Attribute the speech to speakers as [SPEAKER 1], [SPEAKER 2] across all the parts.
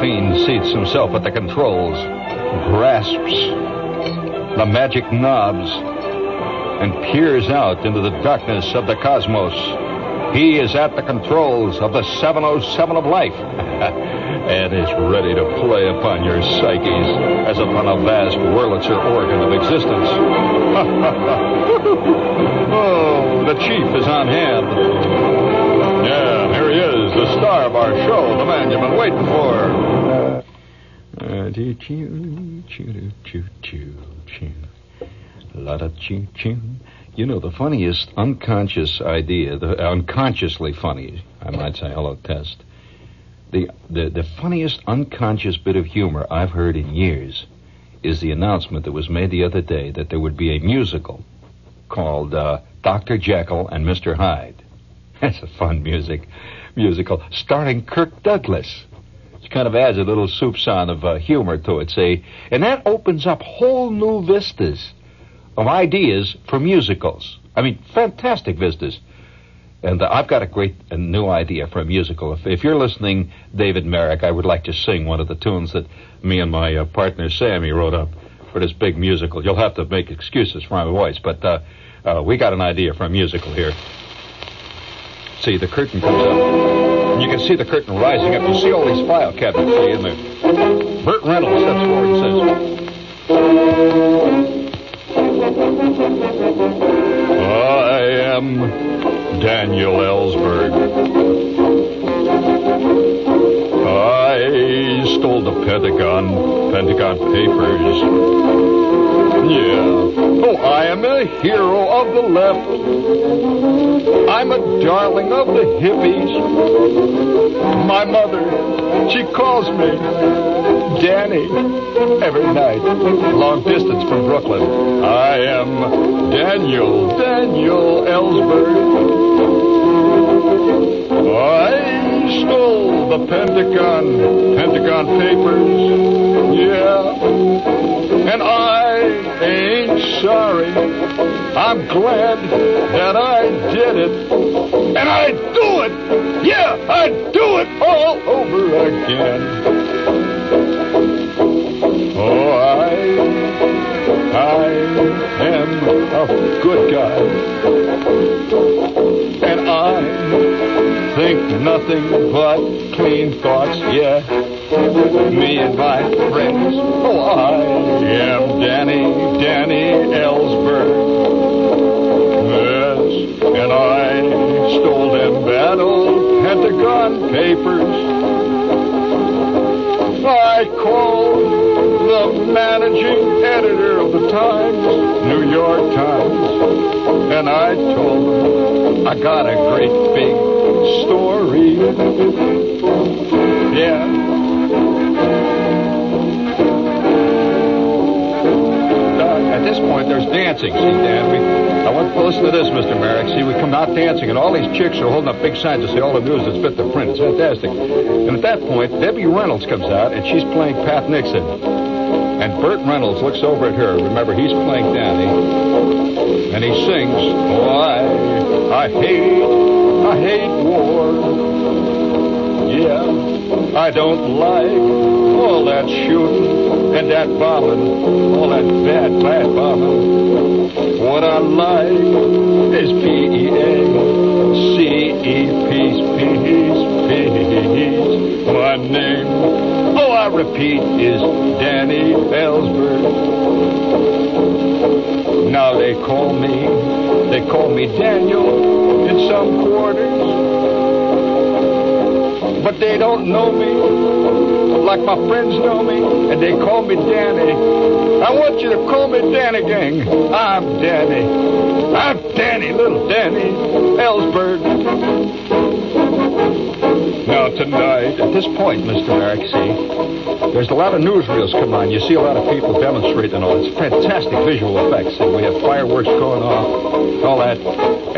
[SPEAKER 1] fiend seats himself at the controls, grasps the magic knobs, and peers out into the darkness of the cosmos. He is at the controls of the 707 of life and is ready to play upon your psyches as upon a vast Wurlitzer organ of existence. oh, the chief is on hand. Yeah, he is, the star of our show, the man you've been waiting for. Uh, choo choo choo choo choo choo. La da choo choo. You know, the funniest unconscious idea, the unconsciously funny, I might say, hello, test. The, the, the funniest unconscious bit of humor I've heard in years is the announcement that was made the other day that there would be a musical called uh, Dr. Jekyll and Mr. Hyde. That's a fun music musical starring Kirk Douglas. Kind of adds a little soupçon of uh, humor to it, see? and that opens up whole new vistas of ideas for musicals. I mean, fantastic vistas. And uh, I've got a great new idea for a musical. If, if, you're listening, David Merrick, I would like to sing one of the tunes that me and my uh, partner Sammy wrote up for this big musical. You'll have to make excuses for my voice, but uh, uh we got an idea for a musical here. See, the curtain comes up. And you can see the curtain rising up. You see all these file cabinets, see, in there. Burt Reynolds steps forward and says, I am Daniel Ellsberg. I stole the Pentagon, Pentagon Papers. Yeah. Oh, I am a hero of the left. I'm a darling of the hippies. My mother, she calls me Danny every night, long distance from Brooklyn. I am Daniel, Daniel Ellsberg. I stole the Pentagon, Pentagon papers. Yeah. And I ain't sorry. I'm glad that I did it. And I'd do it. Yeah, I'd do it all over again. Oh, I, I am a good guy. Think nothing but clean thoughts, yeah. Me and my friends. Oh, I am Danny, Danny Ellsberg. Yes, and I stole them bad old Pentagon papers. I called the managing editor of the Times, New York Times, and I told him I got a great big story. Yeah. Uh, at this point, there's dancing. See, Dan, we, I want to listen to this, Mr. Merrick. See, we come out dancing, and all these chicks are holding up big signs to say all the news that's fit the print. It's fantastic. And at that point, Debbie Reynolds comes out, and she's playing Pat Nixon. And Burt Reynolds looks over at her. Remember, he's playing Danny. And he sings, Oh, I, I hate, I hate war. Yeah, I don't like all that shooting and that bombing, all that bad, bad bombing. What I like is P-E-A, C-E, peace, peace, peace. My name Oh, I repeat, is Danny Ellsberg. Now they call me, they call me Daniel in some quarters. But they don't know me like my friends know me, and they call me Danny. I want you to call me Danny Gang. I'm Danny. I'm Danny, little Danny Ellsberg. Now, tonight, at this point, Mr. Merrick, see, there's a lot of newsreels come on. You see a lot of people demonstrating and all. It's fantastic visual effects. And we have fireworks going off, all that.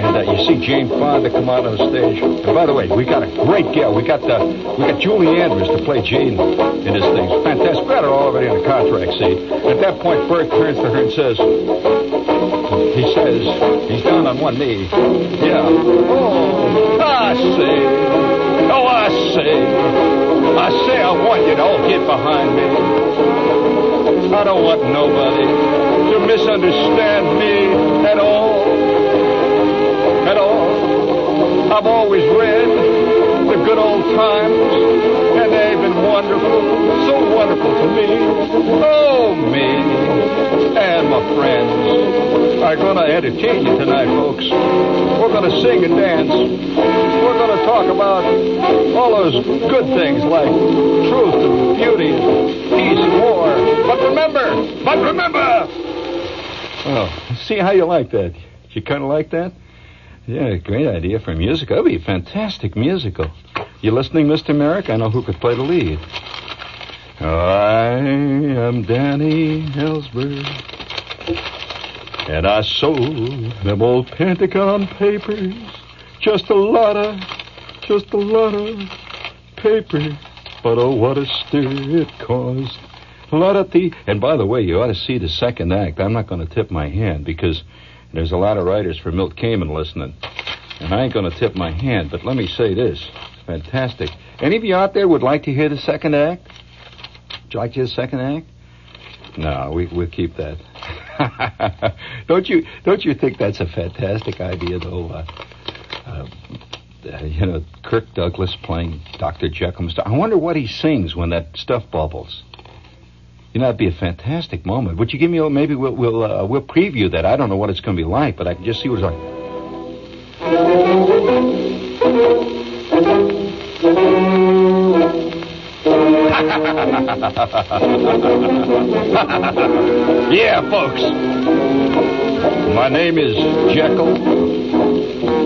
[SPEAKER 1] And uh, you see Jane Fonda come out on the stage. And by the way, we got a great gal. We got uh, we got Julie Andrews to play Jane in this thing. It's fantastic. Got her already in the contract, see. At that point, Burt turns to her and says, he says, he's down on one knee. Yeah. Oh, I see. Oh, I say, I say I want you to all get behind me. I don't want nobody to misunderstand me at all. At all. I've always read the good old times, and they've been wonderful, so wonderful to me. Oh, me and my friends are going to entertain you tonight, folks. We're going to sing and dance. Talk about all those good things like truth and beauty, peace and war. But remember, but remember. Oh, see how you like that. You kind of like that? Yeah, great idea for a musical. That'd be a fantastic musical. You listening, Mr. Merrick? I know who could play the lead. I am Danny Ellsberg, and I sold them old Pentagon papers. Just a lot of, just a lot of paper. But oh, what a stir it caused. A lot of the, and by the way, you ought to see the second act. I'm not going to tip my hand because there's a lot of writers for Milt Kamen listening. And I ain't going to tip my hand, but let me say this. It's fantastic. Any of you out there would like to hear the second act? Would you like to hear the second act? No, we, we'll keep that. don't you don't you think that's a fantastic idea, though? Uh, uh, you know, Kirk Douglas playing Dr. Jekyll. Mr. I wonder what he sings when that stuff bubbles. You know, that'd be a fantastic moment. Would you give me a, maybe we'll we'll uh, we'll preview that. I don't know what it's going to be like, but I can just see what it's like. yeah, folks. My name is Jekyll.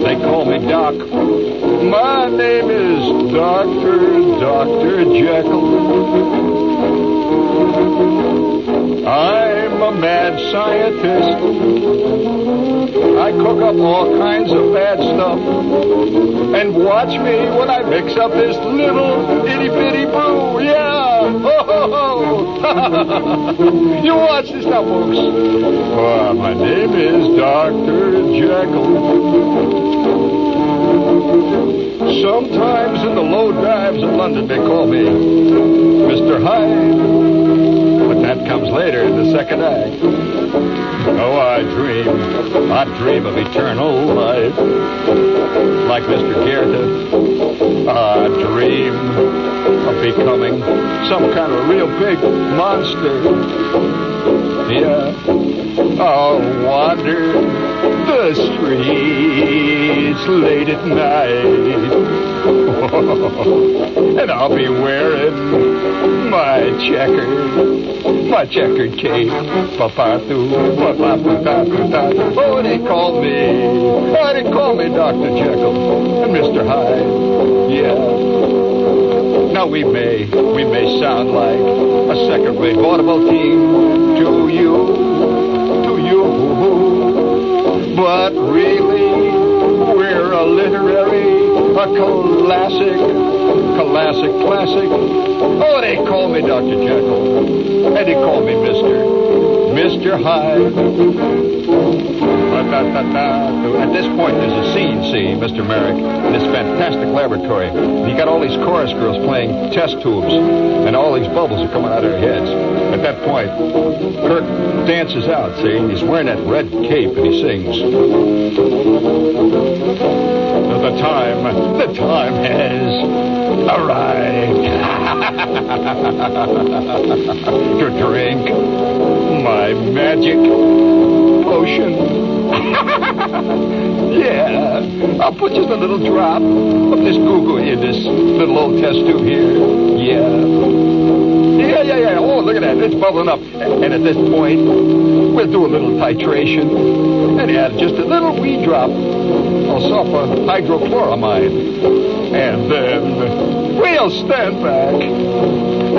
[SPEAKER 1] They call me Doc. My name is Dr. Dr. Jekyll. I'm a mad scientist. I cook up all kinds of bad stuff. And watch me when I mix up this little itty bitty brew. Yeah. Ho, ho, ho. you watch this now, folks. Oh, my name is Dr. Jekyll. Sometimes in the low dives of London they call me Mr. Hyde. But that comes later in the second act. Oh, I dream, I dream of eternal life. Like Mr. Goethe, I dream of becoming some kind of a real big monster. Yeah, I'll wander the streets late at night. and I'll be wearing my checkered, my checkered cape. Pa-pa-doo, pa-pa-pa-pa-pa. Oh, they called me, oh, they called me Dr. Jekyll and Mr. Hyde. Yeah. Now we may, we may sound like a second-rate vaudeville team to you, but really we're a literary, a classic, classic, classic. Oh, they call me Dr. Jekyll, and they call me Mr. Mr. Hyde. At this point, there's a scene, see, Mr. Merrick, in this fantastic laboratory. You got all these chorus girls playing test tubes, and all these bubbles are coming out of their heads. At that point, Kirk dances out, see, he's wearing that red cape, and he sings. The time, the time has arrived to drink my magic potion. yeah. I'll put just a little drop of this goo goo in this little old test tube here. Yeah. Yeah, yeah, yeah. Oh, look at that. It's bubbling up. And at this point, we'll do a little titration and add just a little wee drop of sulfur hydrochloramide. And then we'll stand back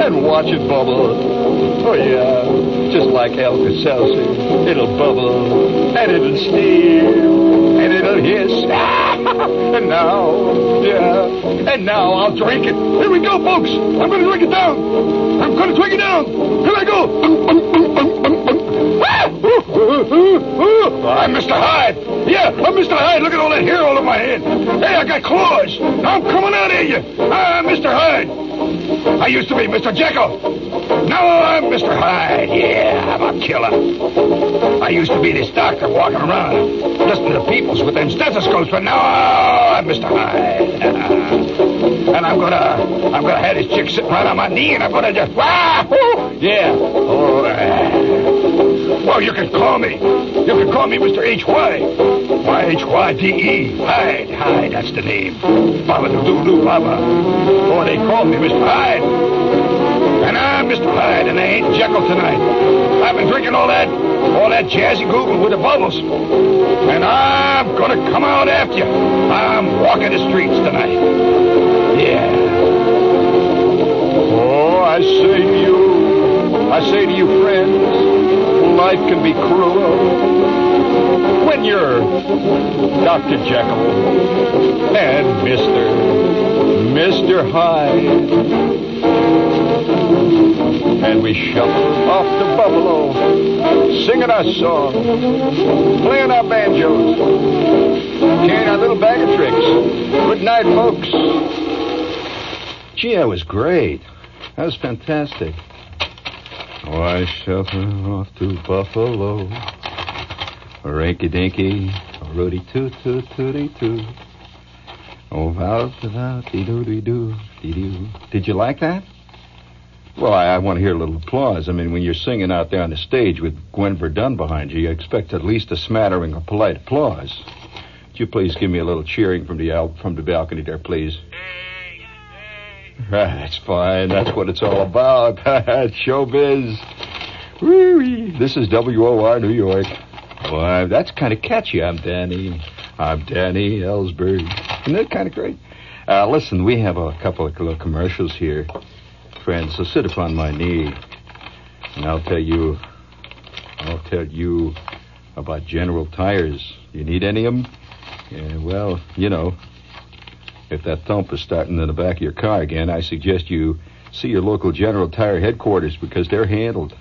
[SPEAKER 1] and watch it bubble. Oh, yeah. Just like Alka-Seltzer. It'll bubble, and it'll steam, and it'll hiss. and now, yeah, and now I'll drink it. Here we go, folks. I'm going to drink it down. I'm going to drink it down. Here I go. I'm Mr. Hyde. Yeah, I'm Mr. Hyde. Look at all that hair all over my head. Hey, I got claws. I'm coming out at you. I'm Mr. Hyde.
[SPEAKER 2] I used to be Mr. Jekyll. Now I'm Mr. Hyde. Yeah, I'm a killer. I used to be this doctor walking around, listening to peoples with them stethoscopes, but now I'm Mr. Hyde. and I'm gonna, I'm gonna have this chick sitting right on my knee, and I'm gonna just, wahoo! Yeah. Oh, uh, well, you can call me. You can call me Mr. H.Y. Y-H-Y-D-E. Hyde, Hyde, that's the name. Baba doo doo Baba. Or they call me Mr. Hyde. I'm Mr. Hyde, and I ain't Jekyll tonight. I've been drinking all that, all that jazzy google with the bubbles. And I'm gonna come out after you. I'm walking the streets tonight. Yeah.
[SPEAKER 1] Oh, I say to you, I say to you, friends, life can be cruel. When you're Dr. Jekyll and Mr. Mr. Hyde. And we shuffle off to Buffalo, singing our song, playing our banjos, carrying our little bag of tricks. Good night, folks. Gee, that was great. That was fantastic. Oh, I shuffle off to Buffalo. Rinky dinky, Rudy toot toot tooty toot. Oh, vow to vow, dee doo dee doo dee doo. Did you like that? Well, I, I want to hear a little applause. I mean, when you're singing out there on the stage with Gwen Verdon behind you, you expect at least a smattering of polite applause. Would you please give me a little cheering from the al- from the balcony there, please? Ah, that's fine. That's what it's all about. Showbiz. Woo-wee. This is WOR New York. Why, that's kind of catchy. I'm Danny. I'm Danny Ellsberg. Isn't that kind of great? Uh, listen, we have a couple of little commercials here, friends. So sit upon my knee, and I'll tell you. I'll tell you about General Tires. You need any of them? Yeah, well, you know, if that thump is starting in the back of your car again, I suggest you see your local General Tire headquarters because they're handled.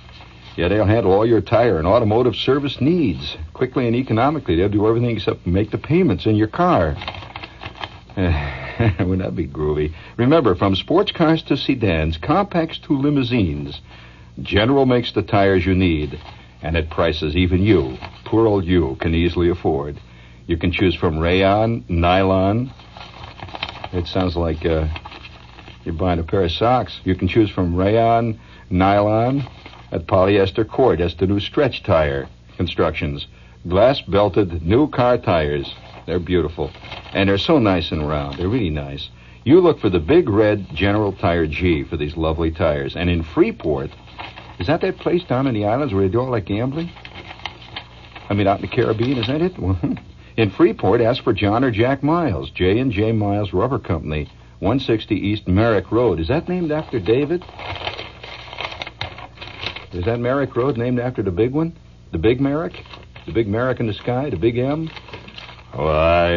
[SPEAKER 1] Yeah, they'll handle all your tire and automotive service needs quickly and economically. They'll do everything except make the payments in your car. Wouldn't that be groovy? Remember, from sports cars to sedans, compacts to limousines, General makes the tires you need, and at prices even you, poor old you, can easily afford. You can choose from rayon, nylon. It sounds like uh, you're buying a pair of socks. You can choose from rayon, nylon, at polyester cord. That's the new stretch tire constructions. Glass belted new car tires. They're beautiful. And they're so nice and round. They're really nice. You look for the big red General Tire G for these lovely tires. And in Freeport, is that that place down in the islands where they do all that gambling? I mean, out in the Caribbean, is that it? Hmm. in Freeport, ask for John or Jack Miles, J and J Miles Rubber Company, 160 East Merrick Road. Is that named after David? Is that Merrick Road named after the big one? The big Merrick? The big Merrick in the sky? The big M? Oh, I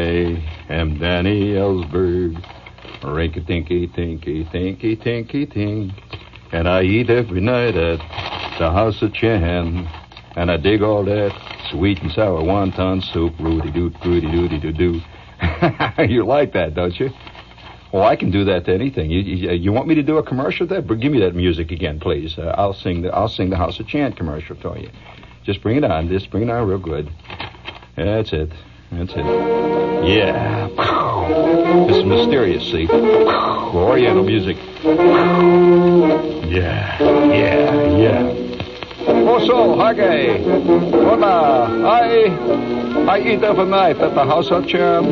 [SPEAKER 1] am Danny Ellsberg. Rinky tinky tinky tinky tinky tink. And I eat every night at the House of Chan. And I dig all that sweet and sour wonton soup. Rudy doo, Rudy doody doo doo. you like that, don't you? Well, I can do that to anything. You, you, you want me to do a commercial? That give me that music again, please. Uh, I'll sing the I'll sing the House of Chan commercial for you. Just bring it on. Just bring it on real good. That's it. That's it. Yeah. It's mysterious, see? Oriental music. Yeah. Yeah. Yeah. Oh, also, Hage. Hola. Uh, I I eat every night at the House of Chan.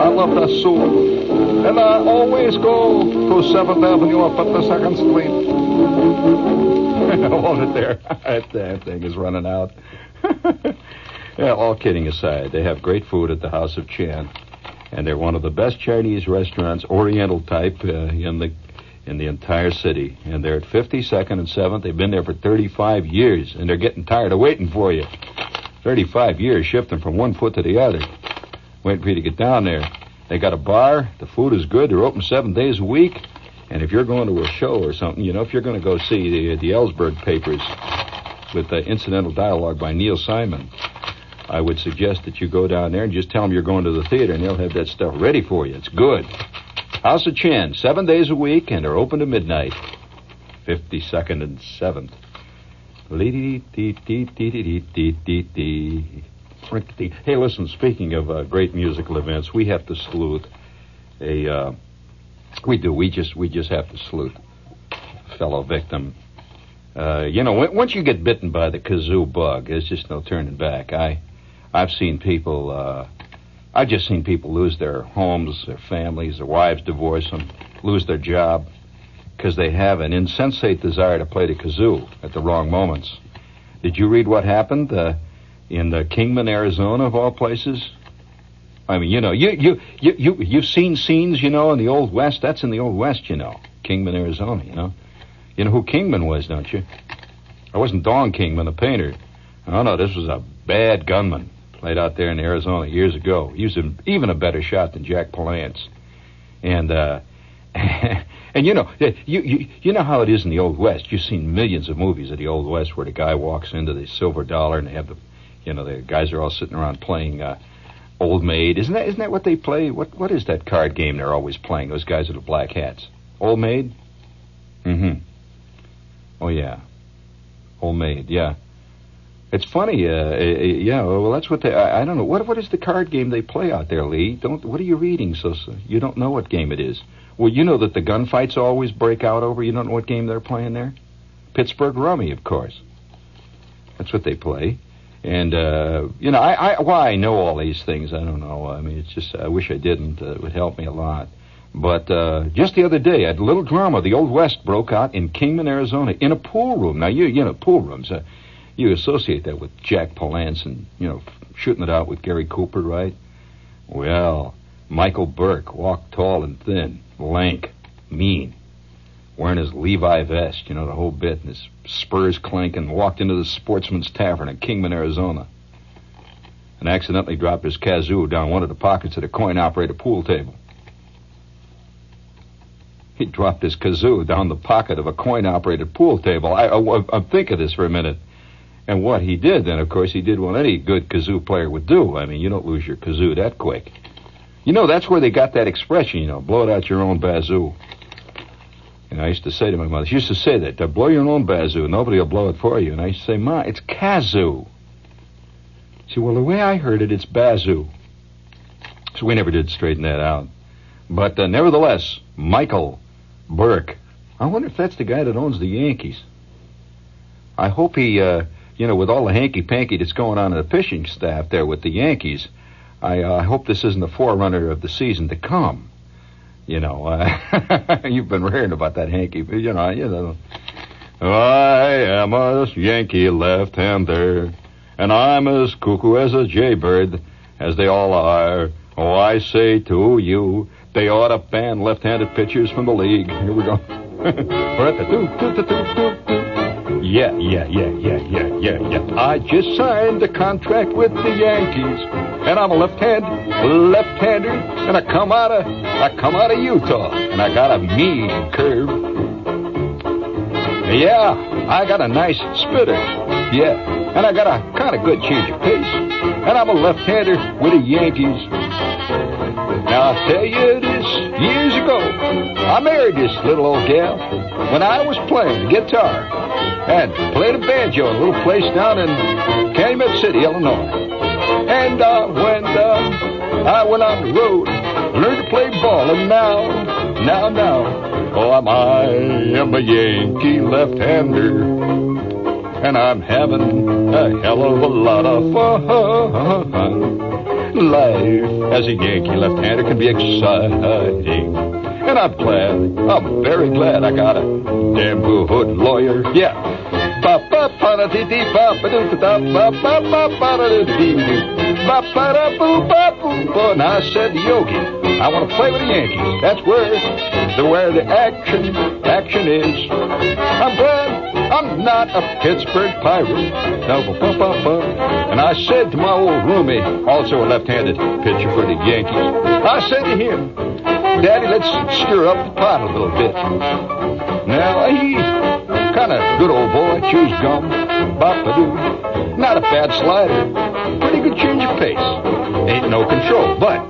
[SPEAKER 1] I love that soup. And I always go to 7th Avenue up at the 2nd Street. Hold it there. that damn thing is running out. yeah, all kidding aside, they have great food at the House of Chan. And they're one of the best Chinese restaurants, Oriental type, uh, in the in the entire city. And they're at 52nd and 7th. They've been there for 35 years, and they're getting tired of waiting for you. 35 years shifting from one foot to the other waiting for you to get down there. They got a bar. The food is good. They're open seven days a week. And if you're going to a show or something, you know, if you're going to go see the the Ellsberg papers with the incidental dialogue by Neil Simon, I would suggest that you go down there and just tell them you're going to the theater, and they'll have that stuff ready for you. It's good. House of Chin, seven days a week, and are open to midnight. 52nd and 7th. Hey, listen, speaking of uh, great musical events, we have to salute a. Uh, we do. We just we just have to salute fellow victim. Uh, you know, once you get bitten by the kazoo bug, there's just no turning back. I, I've seen people. Uh, I've just seen people lose their homes, their families, their wives divorce them, lose their job because they have an insensate desire to play the kazoo at the wrong moments. Did you read what happened uh, in the Kingman, Arizona, of all places? I mean, you know, you you you you you've seen scenes, you know, in the old west. That's in the old west, you know, Kingman, Arizona. You know, you know who Kingman was, don't you? I wasn't Dong Kingman, the painter. Oh no, this was a bad gunman played out there in Arizona years ago. He was even a better shot than Jack Palance, and. uh And you know, you, you you know how it is in the Old West. You've seen millions of movies of the Old West where the guy walks into the silver dollar and they have the, you know, the guys are all sitting around playing uh, Old Maid. Isn't that isn't that what they play? What what is that card game they're always playing? Those guys with the black hats. Old Maid. Mm-hmm. Oh yeah. Old Maid. Yeah. It's funny, uh, uh, yeah. Well, that's what they. I, I, don't know. What what is the card game they play out there, Lee? Don't. What are you reading? So, so you don't know what game it is. Well, you know that the gunfights always break out over. You don't know what game they're playing there? Pittsburgh Rummy, of course. That's what they play. And, uh, you know, I, I, why I know all these things, I don't know. I mean, it's just, I wish I didn't. Uh, it would help me a lot. But uh, just the other day, a little drama. The Old West broke out in Kingman, Arizona, in a pool room. Now, you, you know, pool rooms, uh, you associate that with Jack Palance and, you know, shooting it out with Gary Cooper, right? Well, Michael Burke walked tall and thin lank, mean, wearing his Levi vest, you know, the whole bit, and his spurs clanking, walked into the Sportsman's Tavern in Kingman, Arizona, and accidentally dropped his kazoo down one of the pockets of the coin-operated pool table. He dropped his kazoo down the pocket of a coin-operated pool table. I, I, I think of this for a minute. And what he did then, of course, he did what any good kazoo player would do. I mean, you don't lose your kazoo that quick. You know, that's where they got that expression, you know, blow it out your own bazoo. And I used to say to my mother, she used to say that, to blow your own bazoo, nobody will blow it for you. And I used to say, Ma, it's kazoo. She said, well, the way I heard it, it's bazoo. So we never did straighten that out. But uh, nevertheless, Michael Burke, I wonder if that's the guy that owns the Yankees. I hope he, uh, you know, with all the hanky-panky that's going on in the pitching staff there with the Yankees, I uh, hope this isn't the forerunner of the season to come. You know, uh, you've been hearing about that hanky, you know, you know. I am a Yankee left-hander, and I'm as cuckoo as a jaybird, as they all are. Oh, I say to you, they ought to ban left-handed pitchers from the league. Here we go. Yeah, yeah, yeah, yeah, yeah, yeah, yeah. I just signed a contract with the Yankees, and I'm a left-hand, left-hander, and I come out of, I come out of Utah, and I got a mean curve. Yeah, I got a nice spitter. Yeah, and I got a kind of good change of pace, and I'm a left-hander with the Yankees. Now I'll tell you this, years ago, I married this little old gal when I was playing guitar and played a banjo in a little place down in Calumet City, Illinois. And uh, when uh, I went on the road, learned to play ball, and now, now, now, oh, I'm, I am a Yankee left-hander, and I'm having a hell of a lot of fun. Life as a Yankee left-hander can be exciting. And I'm glad, I'm very glad I got a damn good lawyer. Yeah. And I said, Yogi, I want to play with the Yankees. That's where the where the action action is. I'm glad I'm not a Pittsburgh Pirate. And I said to my old roomie, also a left-handed pitcher for the Yankees, I said to him, Daddy, let's stir up the pot a little bit. Now, he's kind of good old boy, chews gum, bop-a-doo. Not a bad slider, pretty good change of pace. Ain't no control, but...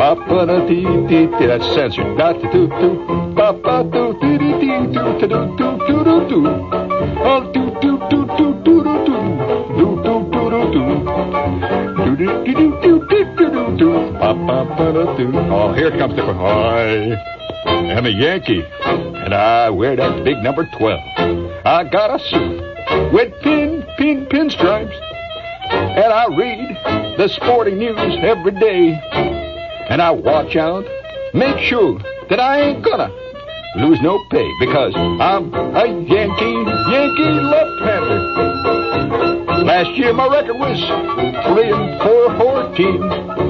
[SPEAKER 1] Papa da dee dee dee, that's censored. Da da doo doo, papa doo dee dee dee doo da doo doo doo doo doo, oh doo doo doo doo doo doo doo, doo doo doo doo doo, doo doo doo doo doo doo doo. Oh, here comes the. Hi. I'm a Yankee, and I wear that big number 12. I got a suit with pin, pin, pinstripes, and I read the sporting news every day. And I watch out, make sure that I ain't gonna lose no pay because I'm a Yankee, Yankee left-hander. Last year my record was three and four fourteen.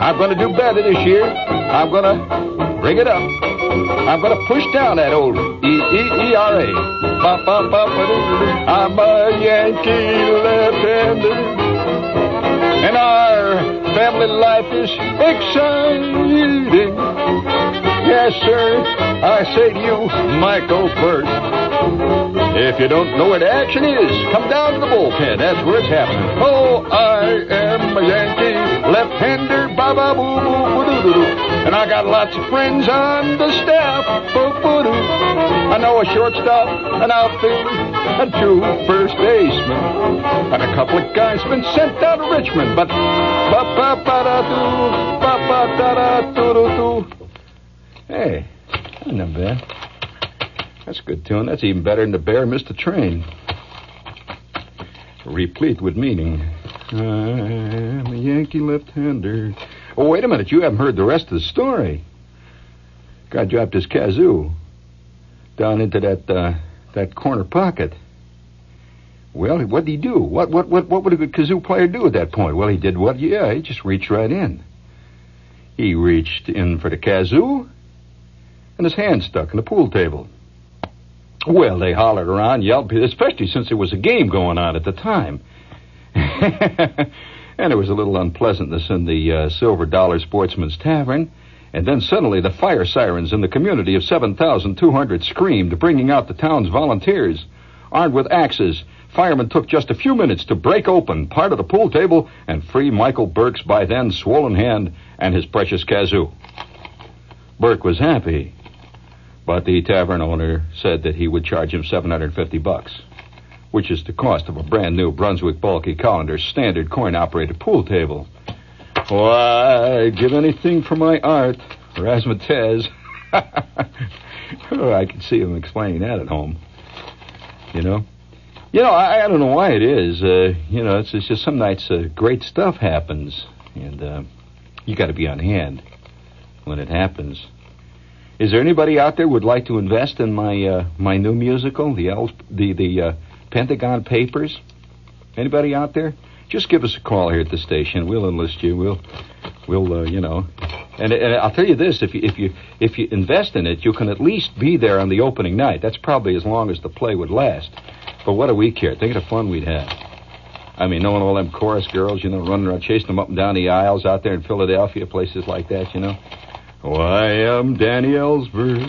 [SPEAKER 1] I'm gonna do better this year. I'm gonna bring it up. I'm gonna push down that old E E E R A. Ba, ba, ba, ba, doo. I'm a Yankee left-hander. And our family life is exciting. Yes, sir. I say to you, Michael Burt. If you don't know the action is, come down to the bullpen. That's where it's happening. Oh, I am a Yankee left-hander. Ba ba boo boo doo doo. And I got lots of friends on the staff. Boo boo doo. I know a shortstop, an outfielder, and two first basemen, and a couple of guys been sent down to Richmond. But ba ba ba da doo, ba ba da da doo doo doo. Hey, not bad. That's a good tune. That's even better than the bear missed the train. Replete with meaning. I'm a Yankee left-hander. Oh, wait a minute. You haven't heard the rest of the story. Guy dropped his kazoo down into that uh, that corner pocket. Well, what did he do? What what what what would a good kazoo player do at that point? Well, he did what? Yeah, he just reached right in. He reached in for the kazoo, and his hand stuck in the pool table. Well, they hollered around, yelled, especially since there was a game going on at the time. and there was a little unpleasantness in the uh, Silver Dollar Sportsman's Tavern. And then suddenly the fire sirens in the community of 7,200 screamed, bringing out the town's volunteers. Armed with axes, firemen took just a few minutes to break open part of the pool table and free Michael Burke's by then swollen hand and his precious kazoo. Burke was happy, but the tavern owner said that he would charge him 750 bucks, which is the cost of a brand new Brunswick Balke Collender standard coin operated pool table. Why, I'd give anything for my art, razzmatazz. oh, I can see him explaining that at home. You know? You know, I, I don't know why it is. Uh, you know, it's, it's just some nights uh, great stuff happens, and uh, you got to be on hand when it happens. Is there anybody out there would like to invest in my uh, my new musical, the Els- the the uh, Pentagon Papers? Anybody out there? Just give us a call here at the station. We'll enlist you. We'll we'll uh, you know. And, and I'll tell you this: if you if you if you invest in it, you can at least be there on the opening night. That's probably as long as the play would last. But what do we care? Think of the fun we'd have. I mean, knowing all them chorus girls, you know, running around chasing them up and down the aisles out there in Philadelphia, places like that, you know. Oh, I am Danny Ellsberg.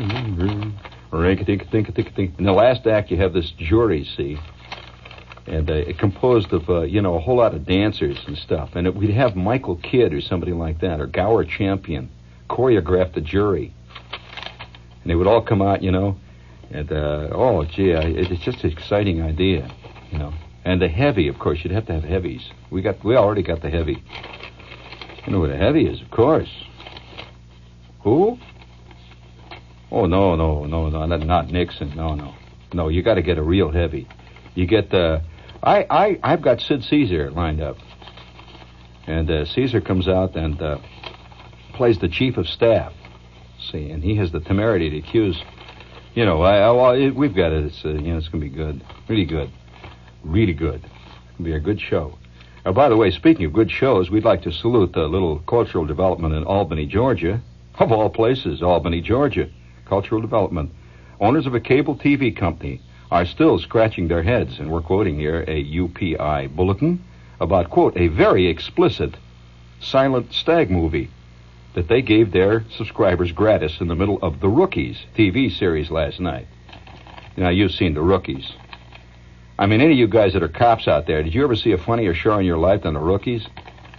[SPEAKER 1] In the last act, you have this jury, see, and uh, it composed of uh, you know a whole lot of dancers and stuff. And it, we'd have Michael Kidd or somebody like that, or Gower Champion, choreograph the jury, and they would all come out, you know, and uh, oh gee, I, it's just an exciting idea, you know. And the heavy, of course, you'd have to have heavies. We got we already got the heavy. You know what a heavy is, of course. Who? Oh no, no, no, no, not, not Nixon. No, no, no. You got to get a real heavy. You get the. I, I, I've got Sid Caesar lined up, and uh, Caesar comes out and uh, plays the chief of staff. See, and he has the temerity to accuse. You know, I, I well, it, we've got it. It's uh, you know, it's gonna be good, really good, really good. It's gonna be a good show. Uh, by the way, speaking of good shows, we'd like to salute the little cultural development in Albany, Georgia. Of all places, Albany, Georgia. Cultural development. Owners of a cable TV company are still scratching their heads, and we're quoting here a UPI bulletin about, quote, a very explicit silent stag movie that they gave their subscribers gratis in the middle of The Rookies TV series last night. Now, you've seen The Rookies. I mean, any of you guys that are cops out there, did you ever see a funnier show in your life than The Rookies?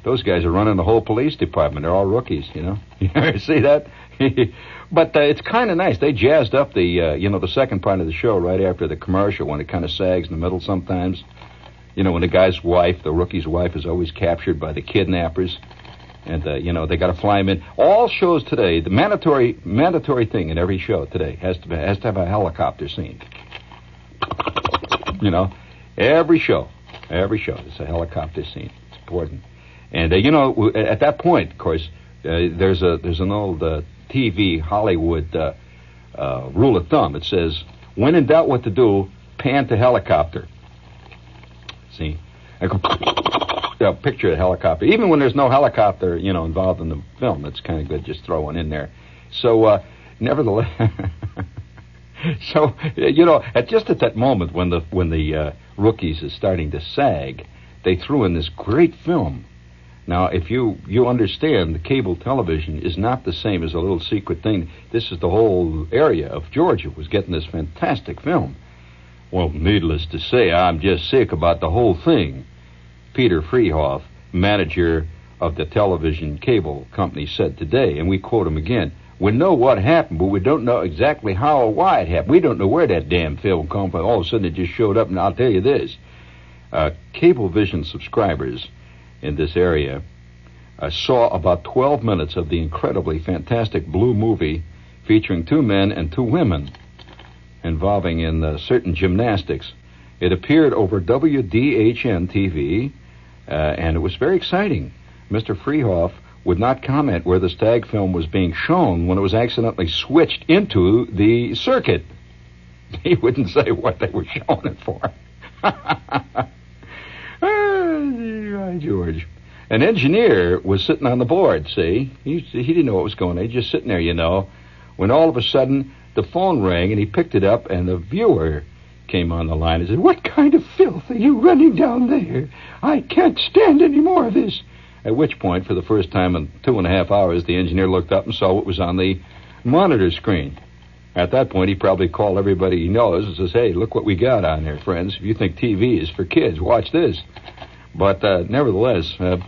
[SPEAKER 1] Those guys are running the whole police department. They're all rookies, you know. You see that? but uh, it's kind of nice. They jazzed up the, uh, you know, the second part of the show right after the commercial when it kind of sags in the middle sometimes. You know, when the guy's wife, the rookie's wife, is always captured by the kidnappers, and uh, you know they got to fly him in. All shows today, the mandatory mandatory thing in every show today has to be, has to have a helicopter scene. You know, every show, every show, it's a helicopter scene. It's important. And uh, you know, at that point, of course, uh, there's a there's an old uh, TV Hollywood uh, uh, rule of thumb. It says, when in doubt what to do, pan to helicopter. See, you picture a helicopter. Even when there's no helicopter, you know, involved in the film, it's kind of good just throw one in there. So, uh, nevertheless. so you know, at just at that moment when the when the uh, rookies is starting to sag, they threw in this great film now, if you you understand, the cable television is not the same as a little secret thing. This is the whole area of Georgia was getting this fantastic film. Well, needless to say, I'm just sick about the whole thing. Peter Freehoff, manager of the television cable company, said today, and we quote him again. We know what happened, but we don't know exactly how or why it happened. We don't know where that damn film come from. All of a sudden, it just showed up, and I'll tell you this: uh, Cablevision subscribers in this area I saw about 12 minutes of the incredibly fantastic blue movie featuring two men and two women involving in uh, certain gymnastics. It appeared over WDHN TV, uh, and it was very exciting. Mr. Freehoff would not comment where the stag film was being shown when it was accidentally switched into the circuit. He wouldn't say what they were showing it for. ah, George. An engineer was sitting on the board, see? He, he didn't know what was going on. He just sitting there, you know, when all of a sudden the phone rang and he picked it up and the viewer came on the line and said, What kind of filth are you running down there? I can't stand any more of this. At which point, for the first time in two and a half hours, the engineer looked up and saw what was on the monitor screen. At that point, he probably called everybody he knows and says, Hey, look what we got on here, friends. If you think TV is for kids, watch this. But uh, nevertheless, uh,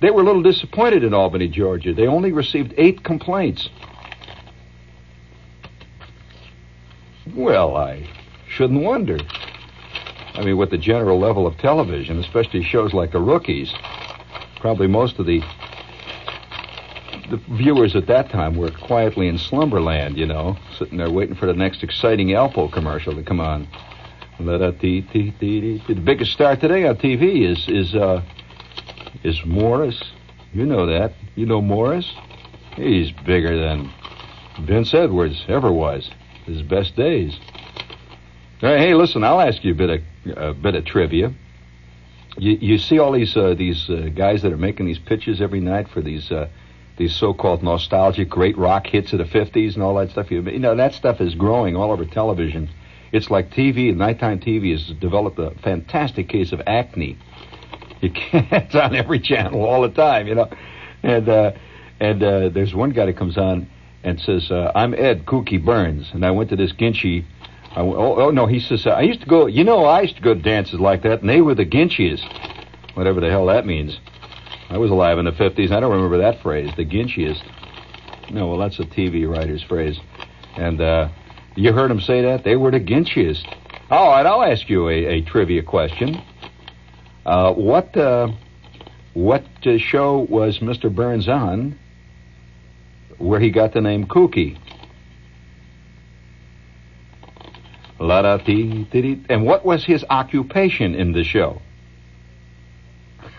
[SPEAKER 1] they were a little disappointed in Albany, Georgia. They only received eight complaints. Well, I shouldn't wonder. I mean, with the general level of television, especially shows like The Rookies, probably most of the the viewers at that time were quietly in slumberland, you know, sitting there waiting for the next exciting Alpo commercial to come on. The biggest star today on TV is is uh, is Morris. You know that. You know Morris? He's bigger than Vince Edwards ever was. His best days. hey, listen, I'll ask you a bit of a bit of trivia. You, you see all these uh, these uh, guys that are making these pitches every night for these uh, these so-called nostalgic great rock hits of the '50s and all that stuff. You, you know that stuff is growing all over television. It's like TV, nighttime TV has developed a fantastic case of acne you can't. It's on every channel all the time, you know. And uh, and uh, there's one guy that comes on and says, uh, "I'm Edd Kookie Byrnes," and I went to this Ginchi. I, oh, oh no, he says I used to go. You know, I used to go to dances like that, and they were the Ginchiest, whatever the hell that means. I was alive in the '50s. I don't remember that phrase, the Ginchiest. No, well, that's a TV writer's phrase. And uh, you heard him say that? They were the Ginchiest. All right, I'll ask you a, a trivia question. Uh, what uh, what uh, show was Mr. Byrnes on where he got the name Kookie? La da dee dee And what was his occupation in the show?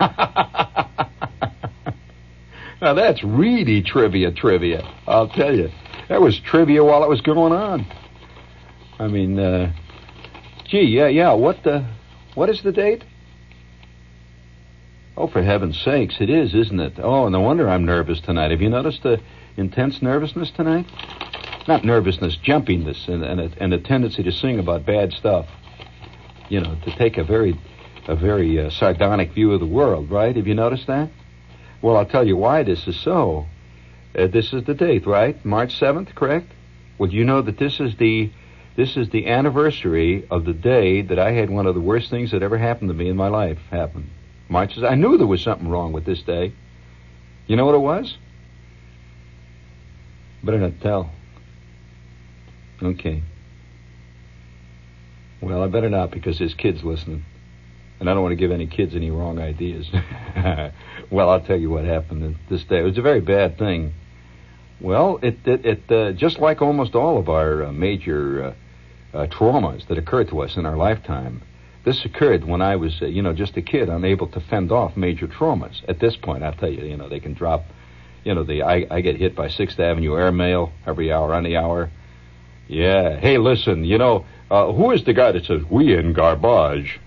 [SPEAKER 1] now that's really trivia, trivia. I'll tell you, that was trivia while it was going on. I mean, uh, gee, yeah, yeah. What the? What is the date? Oh, for heaven's sakes, it is, isn't it? Oh, no wonder I'm nervous tonight. Have you noticed the intense nervousness tonight? Not nervousness, jumpiness, and, and, a, and a tendency to sing about bad stuff. You know, to take a very, a very uh, sardonic view of the world, right? Have you noticed that? Well, I'll tell you why this is so. Uh, this is the date, right? March seventh, correct? Well, you know that this is the this is the anniversary of the day that I had one of the worst things that ever happened to me in my life happen. March says, I knew there was something wrong with this day. You know what it was? Better not tell. Okay. Well, I better not because there's kids listening. And I don't want to give any kids any wrong ideas. well, I'll tell you what happened this day. It was a very bad thing. Well, it, it, it uh, just like almost all of our uh, major uh, uh traumas that occur to us in our lifetime, this occurred when I was, uh, you know, just a kid, unable to fend off major traumas. At this point, I'll tell you, you know, they can drop, you know, the I, I get hit by Sixth Avenue airmail every hour on the hour. Yeah. Hey, listen, you know, uh, who is the guy that says we in garbage?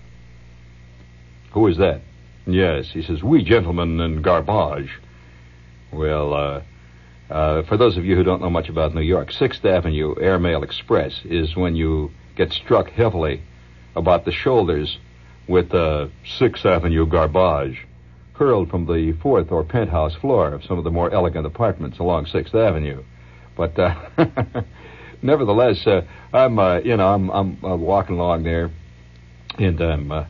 [SPEAKER 1] Who is that? Yes, he says we gentlemen in garbage. Well, uh, for those of you who don't know much about New York, Sixth Avenue Airmail Express is when you get struck heavily about the shoulders with uh, Sixth Avenue garbage hurled from the fourth or penthouse floor of some of the more elegant apartments along Sixth Avenue. But uh, nevertheless, uh, I'm uh, you know I'm I'm uh, walking along there, and I'm uh,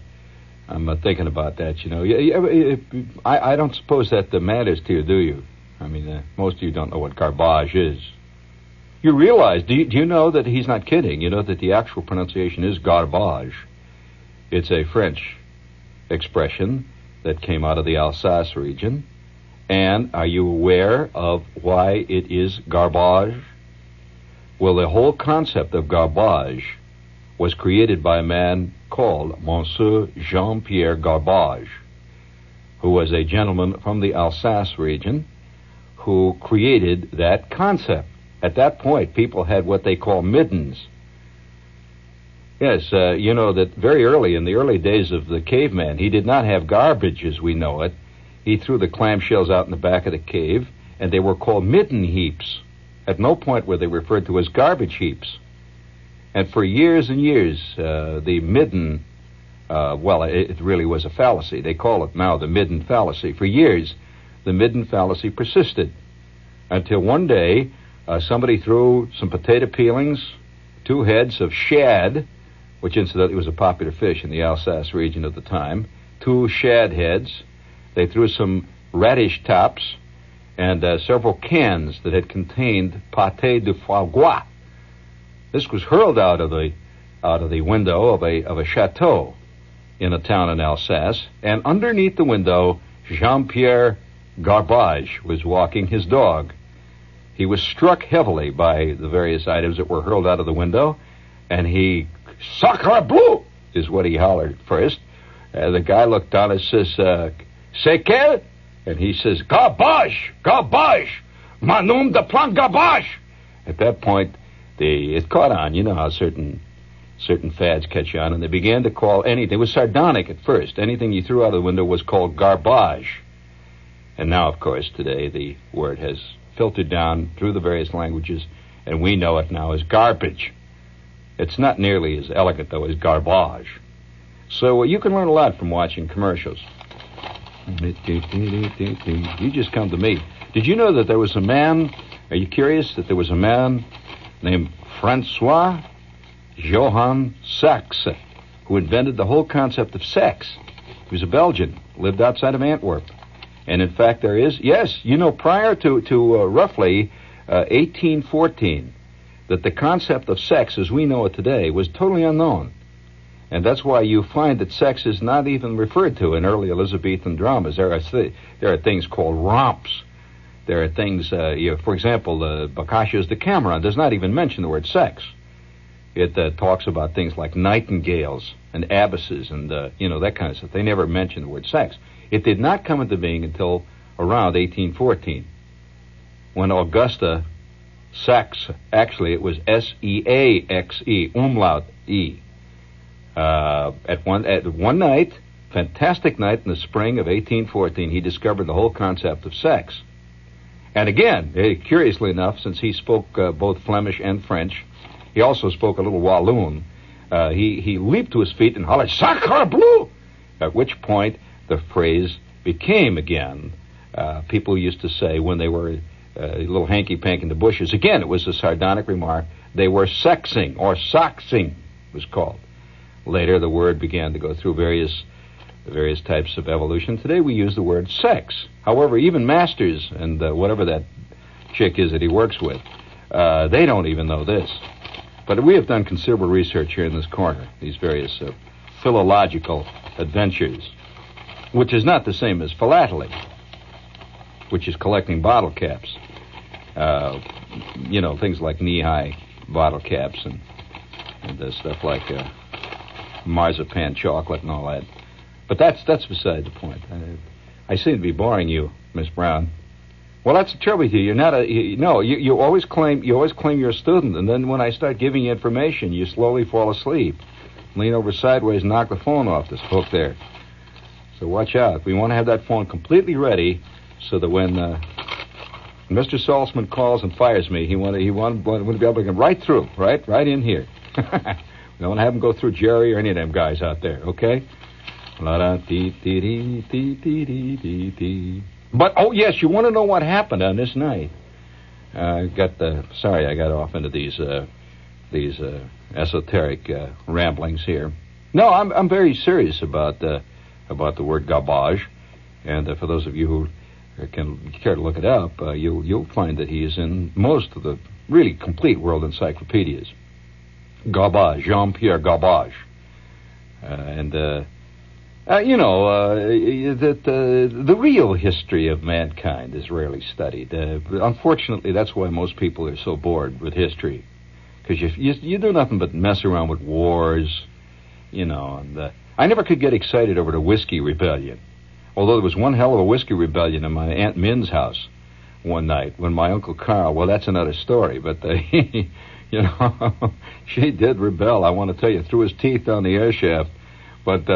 [SPEAKER 1] I'm uh, thinking about that. You know, I I don't suppose that matters to you, do you? I mean, uh, most of you don't know what garbage is. You realize, do you, do you know that he's not kidding? You know that the actual pronunciation is garbage. It's a French expression that came out of the Alsace region. And are you aware of why it is garbage? Well, the whole concept of garbage was created by a man called Monsieur Jean Pierre Garbage, who was a gentleman from the Alsace region who created that concept. At that point, people had what they call middens. Yes, uh, you know that very early, in the early days of the caveman, he did not have garbage as we know it. He threw the clamshells out in the back of the cave, and they were called midden heaps. At no point were they referred to as garbage heaps. And for years and years, uh, the midden, uh, well, it, it really was a fallacy. They call it now the midden fallacy. For years, the midden fallacy persisted until one day uh, somebody threw some potato peelings, two heads of shad, which incidentally was a popular fish in the Alsace region at the time, two shad heads. They threw some radish tops and uh, several cans that had contained pâté de foie gras. This was hurled out of the out of the window of a of a chateau in a town in Alsace, and underneath the window, Jean Pierre Garbage was walking his dog. He was struck heavily by the various items that were hurled out of the window, and he, Sacre bleu, is what he hollered first. Uh, the guy looked down and says, uh, C'est quel? And he says, Garbage, garbage, manum de plan garbage. At that point, the, it caught on. You know how certain certain fads catch on, and they began to call anything. It was sardonic at first. Anything you threw out of the window was called garbage. And now, of course, today the word has filtered down through the various languages, and we know it now as garbage. It's not nearly as elegant, though, as garbage. So uh, you can learn a lot from watching commercials. You just come to me. Did you know that there was a man? Are you curious that there was a man named Francois Johann Saxe who invented the whole concept of sex? He was a Belgian, lived outside of Antwerp. And in fact, there is, yes, you know, prior to, to uh, roughly uh, 1814, that the concept of sex as we know it today was totally unknown. And that's why you find that sex is not even referred to in early Elizabethan dramas. There are, th- there are things called romps. There are things, uh, you know, for example, uh, Boccaccio's Decameron does not even mention the word sex. It uh, talks about things like nightingales and abbesses and, uh, you know, that kind of stuff. They never mention the word sex. It did not come into being until around 1814 when Augusta Saxe, actually it was S-E-A-X-E, umlaut E, uh, at one at one night, fantastic night in the spring of 1814, he discovered the whole concept of sex. And again, curiously enough, since he spoke uh, both Flemish and French, he also spoke a little Walloon. Uh, he he leaped to his feet and hollered "Sacre bleu!" At which point the phrase became again. Uh, people used to say when they were uh, a little hanky pank in the bushes. Again, it was a sardonic remark. They were sexing or soxing was called. Later, the word began to go through various various types of evolution. Today we use the word sex. However, even Masters and uh, whatever that chick is that he works with, uh, they don't even know this. But we have done considerable research here in this corner, these various uh, philological adventures, which is not the same as philately, which is collecting bottle caps. Uh, you know, things like knee-high bottle caps and, and uh, stuff like uh, marzipan chocolate and all that. But that's that's beside the point. I, I seem to be boring you, Miss Brown. Well, that's the trouble with you. You're not a you, no. You, you always claim you always claim you're a student, and then when I start giving you information, you slowly fall asleep, lean over sideways, knock the phone off this hook there. So watch out. We want to have that phone completely ready, so that when uh, Mr. Saltzman calls and fires me, he want he want, want to be able to get right through, right, right in here. we don't want to have him go through Jerry or any of them guys out there. Okay. But oh yes, you want to know what happened on this night? I uh, got the sorry, I got off into these uh, these uh, esoteric uh, ramblings here. No, I'm I'm very serious about the about the word garbage, and uh, for those of you who can care to look it up, uh, you you'll find that he is in most of the really complete world encyclopedias. Garbage, Jean Pierre Garbage, and uh, you know, uh, that uh, the real history of mankind is rarely studied. Uh, unfortunately, that's why most people are so bored with history, because you, you, you do nothing but mess around with wars, you know. And uh, I never could get excited over the whiskey rebellion, although there was one hell of a whiskey rebellion in my aunt Min's house one night when my uncle Carl. Well, that's another story, but uh, you know, she did rebel. I want to tell you, threw his teeth down the air shaft, but.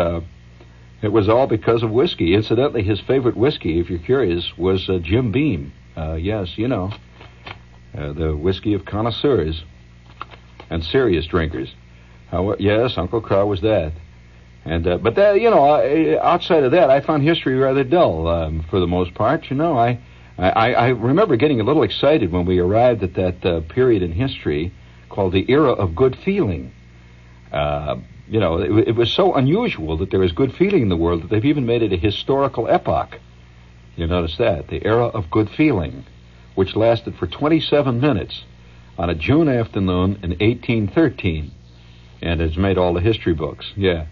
[SPEAKER 1] Uh, it was all because of whiskey. Incidentally, his favorite whiskey, if you're curious, was uh, Jim Beam. Uh, yes, you know, uh, the whiskey of connoisseurs and serious drinkers. How, yes, Uncle Carl was that. And uh, but that you know, outside of that, I found history rather dull um, for the most part. You know, I, I I remember getting a little excited when we arrived at that uh, period in history called the era of good feeling. Uh, you know, it, it, was so unusual that there is good feeling in the world that they've even made it a historical epoch. You notice that the era of good feeling, which lasted for 27 minutes on a June afternoon in 1813, and has made all the history books. Yeah.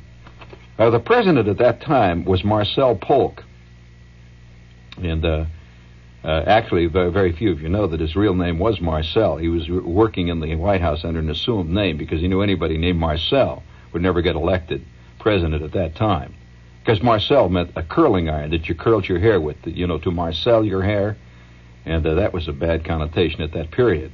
[SPEAKER 1] Uh, the president at that time was Marcel Polk, and uh, uh, actually, very, very few of you know that his real name was Marcel. He was working in the White House under an assumed name because he knew anybody named Marcel would never get elected president at that time. Because Marcel meant a curling iron that you curled your hair with, you know, to Marcel your hair. And uh, that was a bad connotation at that period.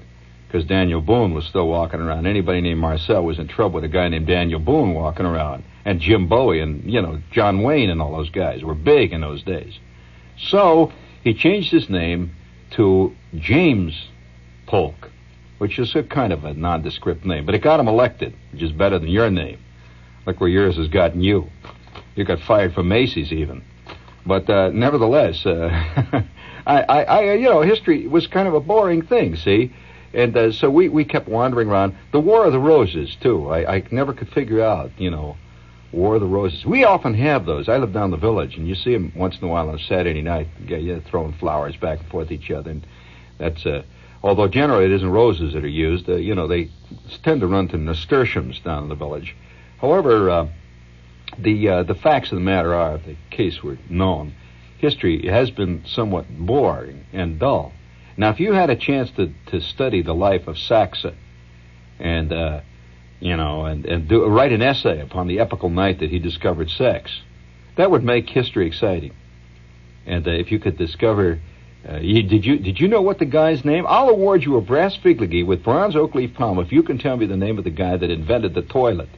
[SPEAKER 1] Because Daniel Boone was still walking around. Anybody named Marcel was in trouble with a guy named Daniel Boone walking around. And Jim Bowie and, you know, John Wayne and all those guys were big in those days. So he changed his name to James Polk, which is a kind of a nondescript name. But it got him elected, which is better than your name. Look where yours has gotten you. You got fired from Macy's even. But uh, nevertheless, uh, I, I, I, you know, history was kind of a boring thing, see? And uh, so we, we kept wandering around. The War of the Roses, too. I, I never could figure out, you know, War of the Roses. We often have those. I live down the village, and you see them once in a while on a Saturday night, yeah, throwing flowers back and forth each other. And that's, uh, although generally it isn't roses that are used, uh, you know, they tend to run to nasturtiums down in the village. However, uh, the uh, the facts of the matter are, if the case were known, history has been somewhat boring and dull. Now, if you had a chance to, to study the life of Saxa, and uh, you know, and and do, write an essay upon the epical night that he discovered sex, that would make history exciting. And uh, if you could discover, uh, you, did you did you know what the guy's name? I'll award you a brass figurine with bronze oak leaf palm if you can tell me the name of the guy that invented the toilet.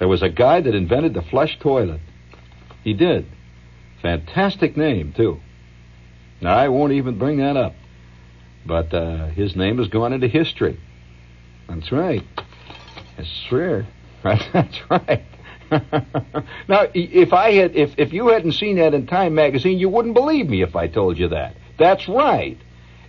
[SPEAKER 1] There was a guy that invented the flush toilet. He did. Fantastic name, too. Now, I won't even bring that up. But uh, his name has gone into history. That's right. I swear. That's right. now, if I had, if, if you hadn't seen that in Time magazine, you wouldn't believe me if I told you that. That's right.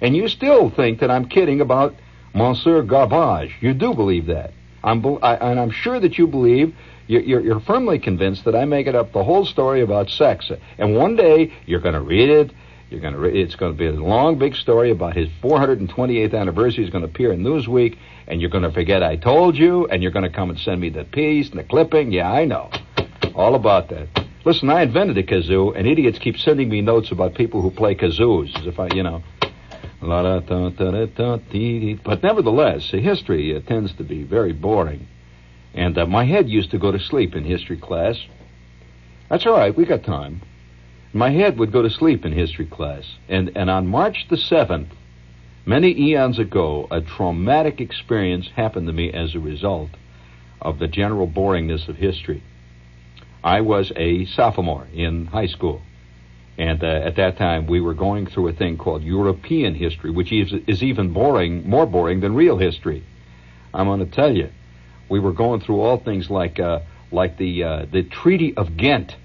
[SPEAKER 1] And you still think that I'm kidding about Monsieur Garbage. You do believe that. I'm, I, and I'm sure that you believe, you're, you're, firmly convinced that I make it up the whole story about sex. And one day you're going to read it. You're going to. Re- it's going to be a long, big story about his 428th anniversary. It's going to appear in Newsweek, and you're going to forget I told you, and you're going to come and send me the piece and the clipping. Yeah, I know, all about that. Listen, I invented a kazoo, and idiots keep sending me notes about people who play kazoos, as if I, you know. But nevertheless, history uh, tends to be very boring. And uh, my head used to go to sleep in history class. That's all right, we got time. My head would go to sleep in history class. And, and on March the 7th, many eons ago, a traumatic experience happened to me as a result of the general boringness of history. I was a sophomore in high school. And uh, at that time, we were going through a thing called European history, which is, is even boring, more boring than real history. I'm going to tell you, we were going through all things like uh, like the uh, the Treaty of Ghent.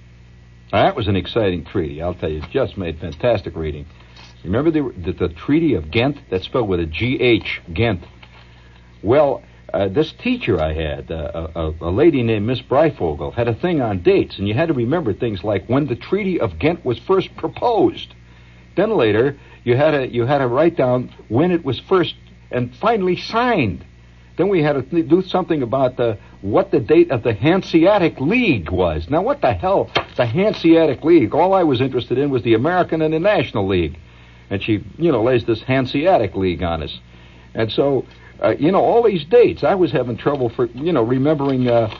[SPEAKER 1] Now, that was an exciting treaty. I'll tell you, it just made fantastic reading. Remember the, the, the Treaty of Ghent? That's spelled with a G H, Ghent. Well, uh, this teacher I had, uh, a, a, lady named Miss Breifogel, had a thing on dates, and you had to remember things like when the Treaty of Ghent was first proposed. Then later, you had to you had to write down when it was first and finally signed. Then we had to do something about the what the date of the Hanseatic League was. Now, what the hell, the Hanseatic League? All I was interested in was the American and the National League, and she, you know, lays this Hanseatic League on us, and so uh, you know, all these dates. I was having trouble for, you know, remembering uh,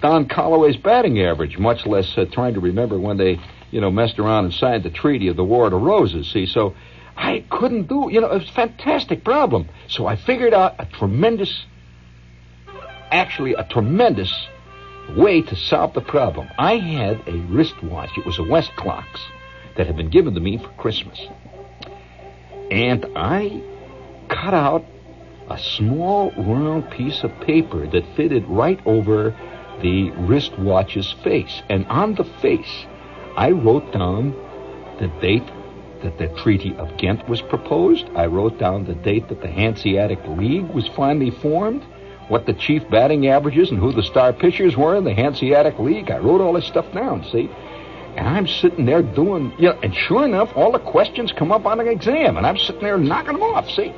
[SPEAKER 1] Don Calloway's batting average, much less uh, trying to remember when they, you know, messed around and signed the Treaty of the War of the Roses. See, so I couldn't do, you know, it was a fantastic problem. So I figured out a tremendous, actually a tremendous way to solve the problem. I had a wristwatch. It was a Westclox that had been given to me for Christmas. And I cut out a small round piece of paper that fitted right over the wristwatch's face. And on the face, I wrote down the date that the Treaty of Ghent was proposed. I wrote down the date that the Hanseatic League was finally formed, what the chief batting averages and who the star pitchers were in the Hanseatic League. I wrote all this stuff down, see? And I'm sitting there doing, you know, and sure enough, all the questions come up on an exam, and I'm sitting there knocking them off, see?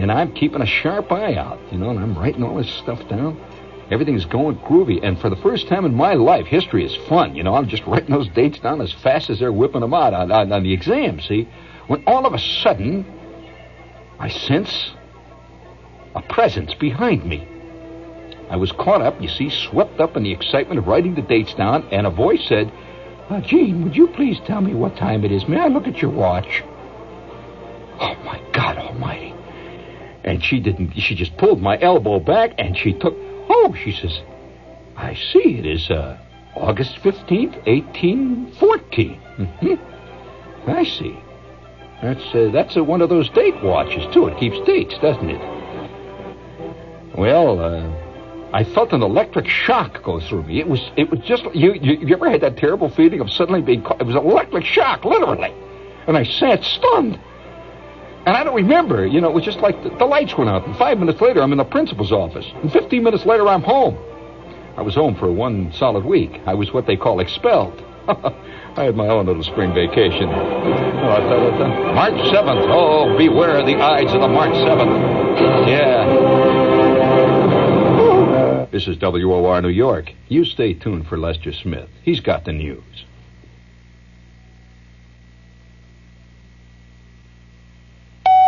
[SPEAKER 1] And I'm keeping a sharp eye out, you know, and I'm writing all this stuff down. Everything's going groovy, and for the first time in my life, history is fun. You know, I'm just writing those dates down as fast as they're whipping them out on, on, on the exam. See, when all of a sudden, I sense a presence behind me. I was caught up, you see, swept up in the excitement of writing the dates down, and a voice said, uh, Gene, would you please tell me what time it is? May I look at your watch? Oh, my God almighty. And she didn't, she just pulled my elbow back and she took, oh, she says, I see, it is uh, August 15th, 1814. Mm-hmm. I see. That's, uh, that's uh, one of those date watches, too. It keeps dates, doesn't it? Well, uh, I felt an electric shock go through me. It was, it was just, you, you, you ever had that terrible feeling of suddenly being caught? It was an electric shock, literally. And I sat stunned. And I don't remember. You know, it was just like the, the, lights went out. And five minutes later, I'm in the principal's office. And 15 minutes later, I'm home. I was home for one solid week. I was what they call expelled. I had my own little spring vacation. Oh, March 7th. Oh, beware the Ides of the March 7th. Yeah. This is WOR New York. You stay tuned for Lester Smith. He's got the news.